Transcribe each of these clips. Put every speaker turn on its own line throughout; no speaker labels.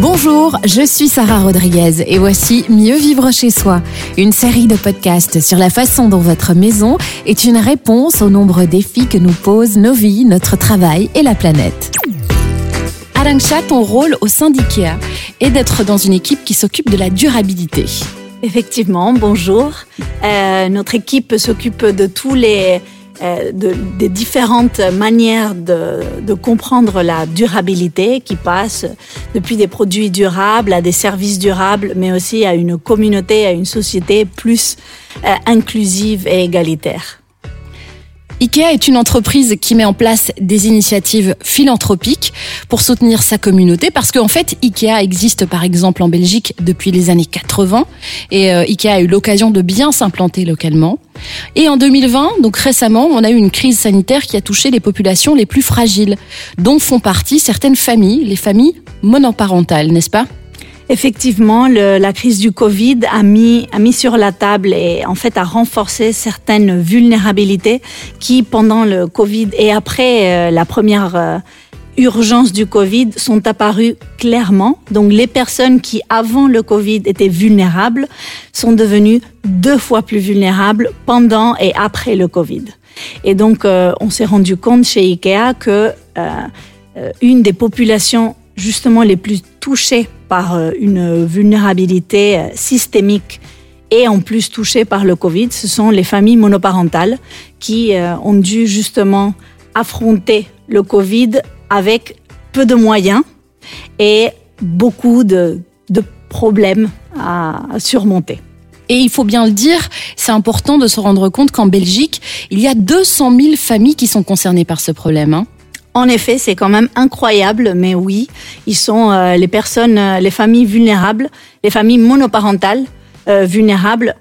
Bonjour, je suis Sarah Rodriguez et voici Mieux vivre chez soi, une série de podcasts sur la façon dont votre maison est une réponse aux nombreux défis que nous posent nos vies, notre travail et la planète. Arangcha, ton rôle au d'IKEA est d'être dans une équipe qui s'occupe de la durabilité.
Effectivement, bonjour. Euh, notre équipe s'occupe de tous les euh, de, des différentes manières de, de, comprendre la durabilité qui passe depuis des produits durables à des services durables, mais aussi à une communauté, à une société plus euh, inclusive et égalitaire.
IKEA est une entreprise qui met en place des initiatives philanthropiques pour soutenir sa communauté parce qu'en fait, IKEA existe par exemple en Belgique depuis les années 80 et euh, IKEA a eu l'occasion de bien s'implanter localement. Et en 2020, donc récemment, on a eu une crise sanitaire qui a touché les populations les plus fragiles, dont font partie certaines familles, les familles monoparentales, n'est-ce pas?
Effectivement, le, la crise du Covid a mis, a mis sur la table et en fait a renforcé certaines vulnérabilités qui, pendant le Covid et après euh, la première euh, urgence du Covid, sont apparues clairement. Donc les personnes qui, avant le Covid, étaient vulnérables sont devenues deux fois plus vulnérables pendant et après le Covid. Et donc, euh, on s'est rendu compte chez IKEA que une des populations justement les plus touchées par euh, une vulnérabilité euh, systémique et en plus touchées par le Covid, ce sont les familles monoparentales qui euh, ont dû justement affronter le Covid avec peu de moyens et beaucoup de, de problèmes à surmonter.
Et il faut bien le dire, c'est important de se rendre compte qu'en Belgique, il y a 200 000 familles qui sont concernées par ce problème. Hein.
En effet, c'est quand même incroyable, mais oui, ils sont euh, les personnes, euh, les familles vulnérables, les familles monoparentales euh, vulnérables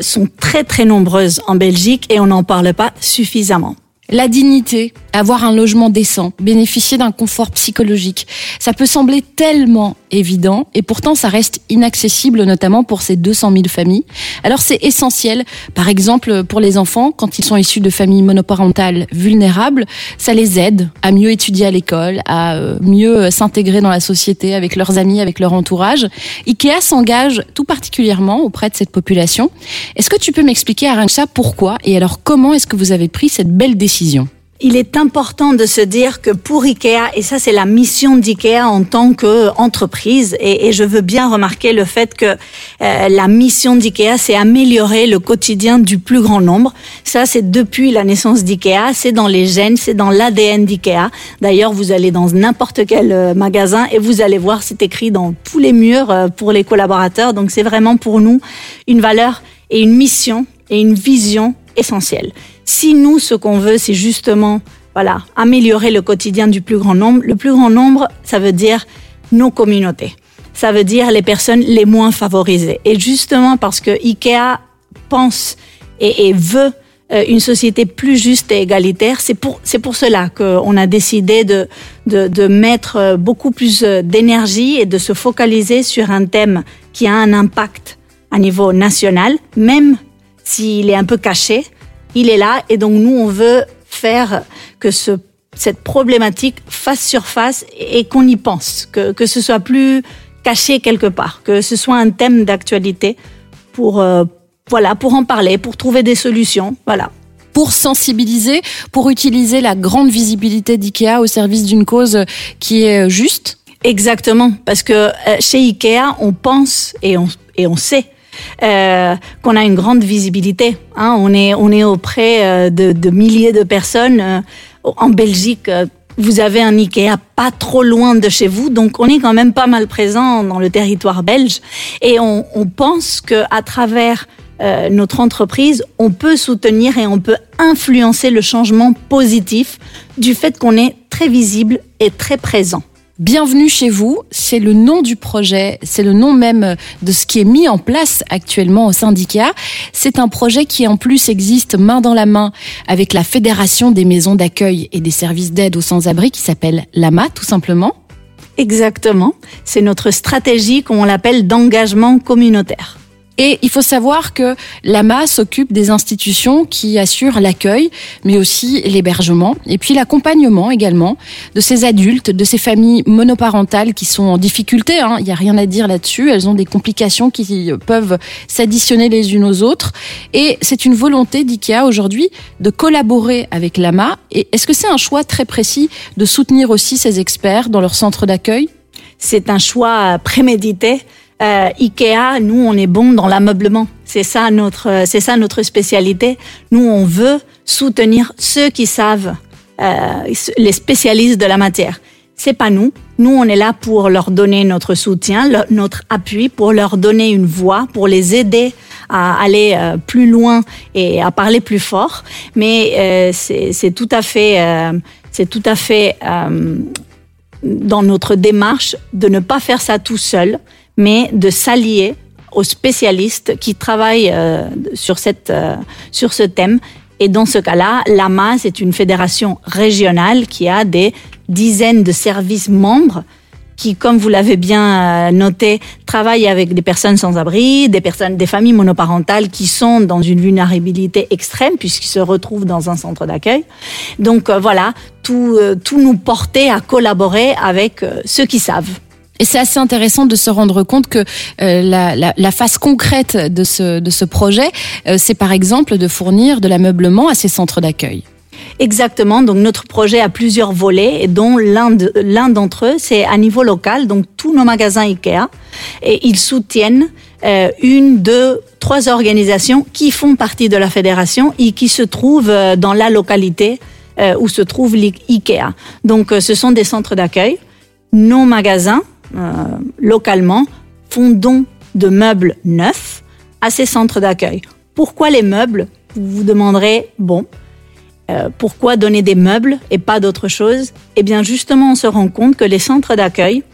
sont très très nombreuses en Belgique et on n'en parle pas suffisamment.
La dignité, avoir un logement décent, bénéficier d'un confort psychologique, ça peut sembler tellement évident et pourtant ça reste inaccessible notamment pour ces 200 000 familles. Alors c'est essentiel, par exemple pour les enfants, quand ils sont issus de familles monoparentales vulnérables, ça les aide à mieux étudier à l'école, à euh, mieux s'intégrer dans la société avec leurs amis, avec leur entourage. IKEA s'engage tout particulièrement auprès de cette population. Est-ce que tu peux m'expliquer, Arancha, pourquoi et alors comment est-ce que vous avez pris cette belle décision?
Il est important de se dire que pour IKEA, et ça c'est la mission d'IKEA en tant qu'entreprise, et, et, je veux bien remarquer le fait que euh, la mission d'IKEA, c'est améliorer le quotidien du plus grand nombre. Ça c'est depuis la naissance d'IKEA, c'est dans les gènes, c'est dans l'ADN d'IKEA. D'ailleurs, vous allez dans n'importe quel euh, magasin et vous allez voir, c'est écrit dans tous les murs euh, pour les collaborateurs. Donc c'est vraiment pour nous une valeur et une mission et une vision essentielle. Si nous, ce qu'on veut, c'est justement, voilà, améliorer le quotidien du plus grand nombre, le plus grand nombre, ça veut dire nos communautés. Ça veut dire les personnes les moins favorisées. Et justement parce que IKEA pense et, veut euh, une société plus juste et égalitaire. C'est pour, c'est pour cela qu'on a décidé de, de, de, mettre beaucoup plus d'énergie et de se focaliser sur un thème qui a un impact à niveau national, même s'il est un peu caché, il est là et donc nous, on veut faire que ce, cette problématique fasse surface et qu'on y pense, que, que ce soit plus caché quelque part, que ce soit un thème d'actualité pour, euh, voilà, pour en parler, pour trouver des solutions, voilà.
Pour sensibiliser, pour utiliser la grande visibilité d'IKEA au service d'une cause qui est juste
Exactement, parce que euh, chez IKEA, on pense et on, et on sait euh, qu'on a une grande visibilité. Hein. On, est, on est auprès euh, de, de milliers de personnes. Euh, en Belgique, vous avez un Ikea pas trop loin de chez vous, donc on est quand même pas mal présent dans le territoire belge. Et on, on pense qu'à travers euh, notre entreprise, on peut soutenir et on peut influencer le changement positif du fait qu'on est très visible et très présent.
Bienvenue chez vous, c'est le nom du projet, c'est le nom même de ce qui est mis en place actuellement au syndicat. C'est un projet qui en plus existe main dans la main avec la Fédération des maisons d'accueil et des services d'aide aux sans-abri qui s'appelle l'AMA tout simplement.
Exactement, c'est notre stratégie qu'on l'appelle d'engagement communautaire.
Et il faut savoir que l'AMA s'occupe des institutions qui assurent l'accueil, mais aussi l'hébergement, et puis l'accompagnement également de ces adultes, de ces familles monoparentales qui sont en difficulté. Hein. Il n'y a rien à dire là-dessus. Elles ont des complications qui peuvent s'additionner les unes aux autres. Et c'est une volonté d'IKEA aujourd'hui de collaborer avec l'AMA. Et est-ce que c'est un choix très précis de soutenir aussi ces experts dans leur centre d'accueil?
C'est un choix prémédité. Euh, Ikea, nous, on est bon dans l'ameublement. C'est ça notre, c'est ça notre spécialité. Nous, on veut soutenir ceux qui savent, euh, les spécialistes de la matière. C'est pas nous. Nous, on est là pour leur donner notre soutien, notre appui, pour leur donner une voix, pour les aider à aller euh, plus loin et à parler plus fort. Mais euh, c'est tout à fait, euh, c'est tout à fait dans notre démarche de ne pas faire ça tout seul, mais de s'allier aux spécialistes qui travaillent sur cette sur ce thème. Et dans ce cas-là, l'AMA, c'est une fédération régionale qui a des dizaines de services membres qui, comme vous l'avez bien euh, noté, travaillent avec des personnes sans abri, des personnes, des familles monoparentales qui sont dans une vulnérabilité extrême puisqu'ils se retrouvent dans un centre d'accueil. Donc euh, voilà, tout, euh, tout nous portait à collaborer avec ceux qui savent.
Et c'est assez intéressant de se rendre compte que la, la, la, phase concrète de ce, de ce projet, c'est par exemple de fournir de l'ameublement à ces centres d'accueil.
Exactement. Donc notre projet a plusieurs volets, dont l'un d'entre eux, c'est à niveau local. Donc tous nos magasins Ikea, et ils soutiennent euh, une, deux, trois organisations qui font partie de la fédération et qui se trouvent euh, dans la localité euh, où se trouve l'IKEA. Donc ce sont des centres d'accueil. Nos magasins, localement, font don de meubles neufs à ces centres d'accueil. Pourquoi les meubles? Vous vous demanderez, bon, euh, pourquoi donner des meubles et pas d'autre chose Eh bien, justement, on se rend compte que les centres d'accueil,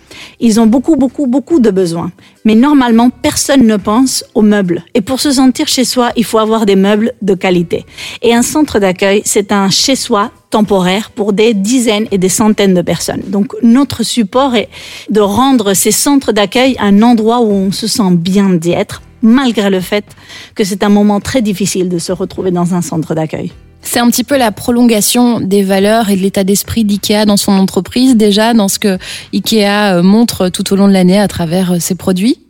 ils ont beaucoup, beaucoup, beaucoup de besoins. Mais normalement, personne ne pense aux meubles. Et pour se sentir chez soi, il faut avoir des meubles de qualité. Et un centre d'accueil, c'est un chez-soi temporaire pour des dizaines et des centaines de personnes. Donc, notre support est de rendre ces centres d'accueil un endroit où on se sent bien d'y être, malgré le fait que c'est un moment très difficile de se retrouver dans un centre d'accueil.
C'est un petit peu la prolongation des valeurs et de l'état d'esprit d'IKEA dans son entreprise, déjà dans ce que IKEA euh, montre tout au long de l'année à travers euh, ses produits.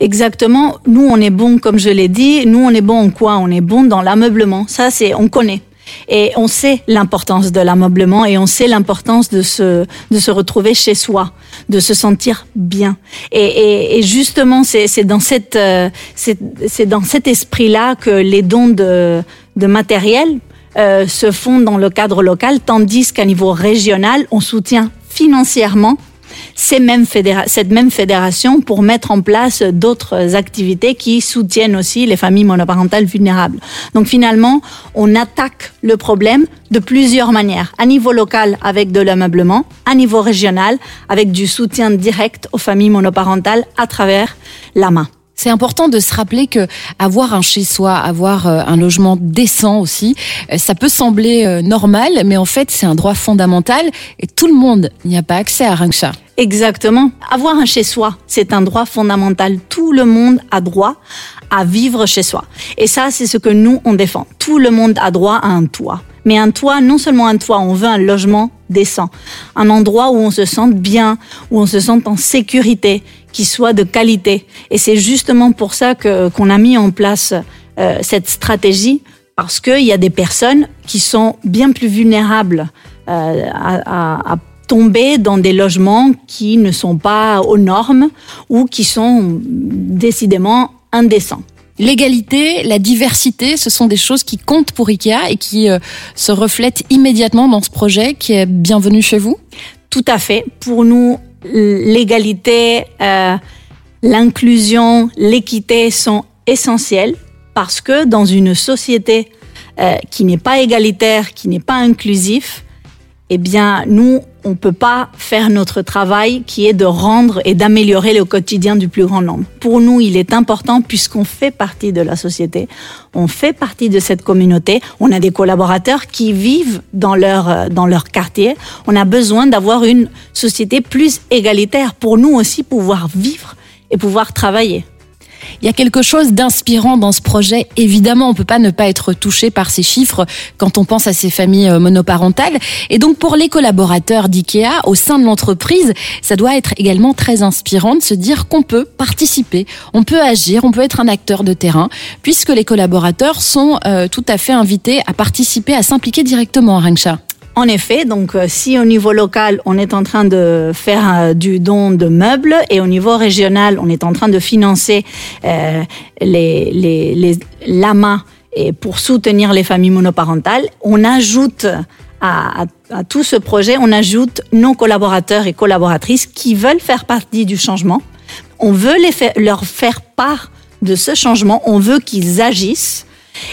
Exactement. Nous, on est bon, comme je l'ai dit. Nous, on est bon en quoi? On est bon dans l'ameublement. Ça, c'est, on connaît. Et on sait l'importance de l'ameublement et on sait l'importance de se, de se retrouver chez soi, de se sentir bien. Et, justement, c'est, dans cette, euh, c'est dans cet esprit-là que les dons de, de matériel euh, se font dans le cadre local, tandis qu'à niveau régional, on soutient financièrement ces mêmes cette même fédération pour mettre en place d'autres activités qui soutiennent aussi les familles monoparentales vulnérables. Donc finalement, on attaque le problème de plusieurs manières. À niveau local avec de l'ameublement, à niveau régional avec du soutien direct aux familles monoparentales à travers la main.
C'est important de se rappeler que avoir un chez-soi, avoir euh, un logement décent aussi, euh, ça peut sembler euh, normal, mais en fait c'est un droit fondamental et tout le monde n'y a pas accès à rien que ça.
Exactement. Avoir un chez-soi, c'est un droit fondamental. Tout le monde a droit à vivre chez soi. Et ça, c'est ce que nous, on défend. Tout le monde a droit à un toit. Mais un toit, non seulement un toit, on veut un logement décent. Un endroit où on se sente bien, où on se sente en sécurité, qui soit de qualité. Et c'est justement pour ça que qu'on a mis en place euh, cette stratégie, parce qu'il y a des personnes qui sont bien plus vulnérables euh, à, à, tomber dans des logements qui ne sont pas aux normes ou qui sont décidément indécents.
L'égalité, la diversité, ce sont des choses qui comptent pour IKEA et qui euh, se reflètent immédiatement dans ce projet qui est bienvenu chez vous?
Tout à fait. Pour nous, l'égalité, euh, l'inclusion, l'équité sont essentielles parce que dans une société euh, qui n'est pas égalitaire, qui n'est pas inclusif, eh bien, nous, on peut pas faire notre travail qui est de rendre et d'améliorer le quotidien du plus grand nombre. Pour nous, il est important puisqu'on fait partie de la société, on fait partie de cette communauté, on a des collaborateurs qui vivent dans leur, euh, dans leur quartier. On a besoin d'avoir une société plus égalitaire pour nous aussi pouvoir vivre et pouvoir travailler.
Il y a quelque chose d'inspirant dans ce projet. Évidemment, on peut pas ne pas être touché par ces chiffres quand on pense à ces familles euh, monoparentales. Et donc, pour les collaborateurs d'IKEA au sein de l'entreprise, ça doit être également très inspirant de se dire qu'on peut participer, on peut agir, on peut être un acteur de terrain, puisque les collaborateurs sont euh, tout à fait invités à participer, à s'impliquer directement à Rangsha.
En effet, donc euh, si au niveau local, on est en train de faire euh, du don de meubles et au niveau régional, on est en train de financer euh, les, les, les lamas et pour soutenir les familles monoparentales, on ajoute à, à, à, tout ce projet, on ajoute nos collaborateurs et collaboratrices qui veulent faire partie du changement. On veut les faire, leur faire part de ce changement, on veut qu'ils agissent.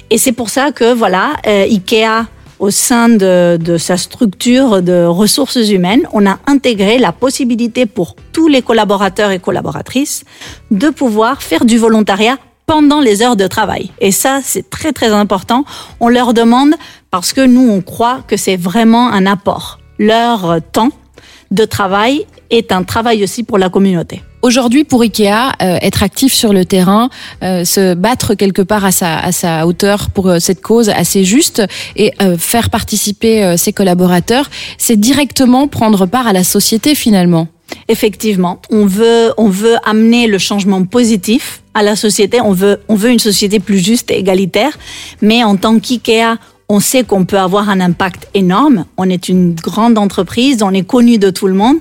Et c'est pour ça que voilà, euh, Ikea au sein de, de, sa structure de ressources humaines, on a intégré la possibilité pour tous les collaborateurs et collaboratrices de pouvoir faire du volontariat pendant les heures de travail. Et ça, c'est très très important. On leur demande parce que nous, on croit que c'est vraiment un apport. Leur temps de travail est un travail aussi pour la communauté.
Aujourd'hui, pour Ikea, euh, être actif sur le terrain, euh, se battre quelque part à sa, à sa hauteur pour euh, cette cause assez juste et euh, faire participer euh, ses collaborateurs, c'est directement prendre part à la société finalement.
Effectivement, on veut, on veut amener le changement positif à la société. On veut, on veut une société plus juste et égalitaire. Mais en tant qu'IKEA, on sait qu'on peut avoir un impact énorme. On est une grande entreprise, on est connu de tout le monde.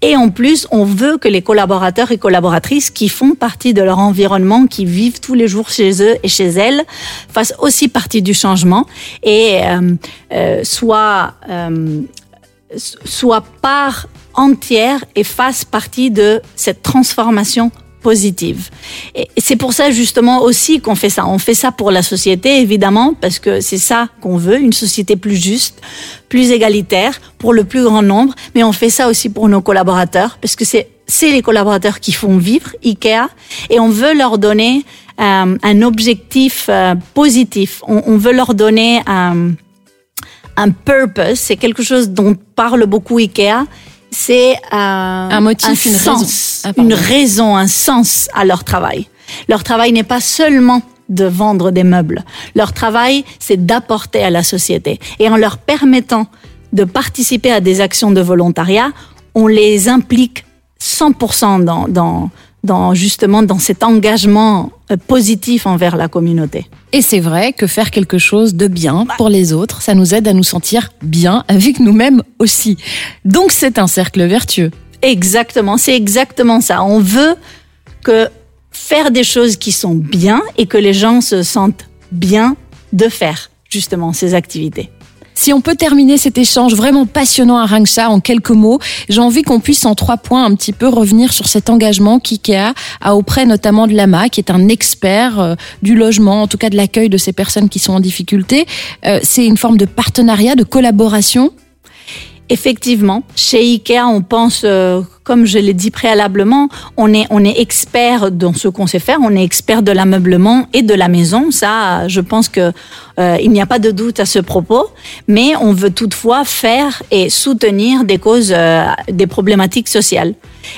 Et en plus, on veut que les collaborateurs et collaboratrices qui font partie de leur environnement, qui vivent tous les jours chez eux et chez elles, fassent aussi partie du changement et euh, euh, soient, euh, soient part entière et fassent partie de cette transformation positive. Et c'est pour ça justement aussi qu'on fait ça. On fait ça pour la société, évidemment, parce que c'est ça qu'on veut, une société plus juste, plus égalitaire, pour le plus grand nombre, mais on fait ça aussi pour nos collaborateurs, parce que c'est c'est les collaborateurs qui font vivre IKEA, et on veut leur donner euh, un objectif euh, positif. On, veut leur donner un, un purpose, c'est quelque chose dont parle beaucoup IKEA, c'est
un motif,
un
une
sens,
raison.
Ah, une raison, un sens à leur travail. Leur travail n'est pas seulement de vendre des meubles. Leur travail, c'est d'apporter à la société. Et en leur permettant de participer à des actions de volontariat, on les implique 100% dans, dans, dans justement dans cet engagement positif envers la communauté.
Et c'est vrai que faire quelque chose de bien pour les autres, ça nous aide à nous sentir bien avec nous-mêmes aussi. Donc c'est un cercle vertueux.
Exactement, c'est exactement ça. On veut que faire des choses qui sont bien et que les gens se sentent bien de faire justement ces activités.
Si on peut terminer cet échange vraiment passionnant à Rangsha en quelques mots, j'ai envie qu'on puisse en trois points un petit peu revenir sur cet engagement qu'IKEA a auprès notamment de l'AMA, qui est un expert euh, du logement, en tout cas de l'accueil de ces personnes qui sont en difficulté. Euh, c'est une forme de partenariat, de collaboration?
Effectivement, chez IKEA, on pense, euh, comme je l'ai dit préalablement, on est, on est expert dans ce qu'on sait faire, on est expert de l'ameublement et de la maison. Ça, je pense que euh, il n'y a pas de doute à ce propos. Mais on veut toutefois faire et soutenir des causes, euh, des problématiques sociales.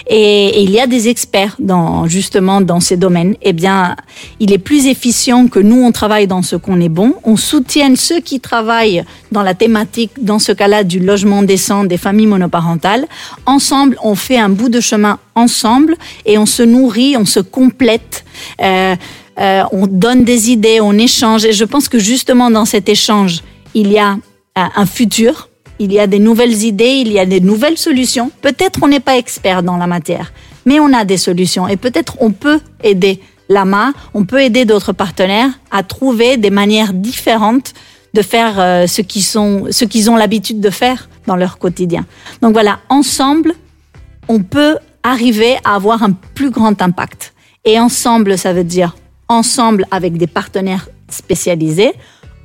Et, il y a des experts dans justement dans ces domaines. Eh bien, il est plus efficient que nous on travaille dans ce qu'on est bon. On soutienne ceux qui travaillent dans la thématique, dans ce cas-là, du logement décent des familles monoparentales. Ensemble, on fait un bout de chemin ensemble et on se nourrit, on se complète. Euh, euh, on donne des idées, on échange. Et je pense que justement dans cet échange, il y a un futur il y a des nouvelles idées, il y a des nouvelles solutions. Peut-être on n'est pas expert dans la matière, mais on a des solutions et peut-être on peut aider l'AMA, on peut aider d'autres partenaires à trouver des manières différentes de faire euh, ce qu'ils sont, ce qu'ils ont l'habitude de faire dans leur quotidien. Donc voilà, ensemble, on peut arriver à avoir un plus grand impact. Et ensemble, ça veut dire ensemble avec des partenaires spécialisés,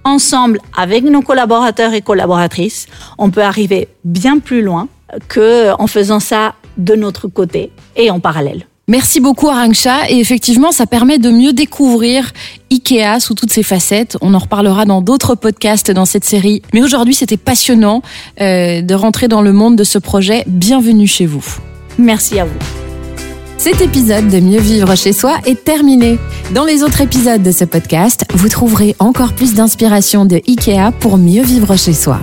ensemble avec nos collaborateurs et collaboratrices, on peut arriver bien plus loin que en faisant ça de notre côté et en parallèle.
Merci beaucoup Arangsha et effectivement ça permet de mieux découvrir Ikea sous toutes ses facettes. On en reparlera dans d'autres podcasts dans cette série. Mais aujourd'hui c'était passionnant euh, de rentrer dans le monde de ce projet. Bienvenue chez vous.
Merci à vous.
Cet épisode de Mieux vivre chez soi est terminé. Dans les autres épisodes de ce podcast, vous trouverez encore plus d'inspiration de IKEA pour mieux vivre chez soi.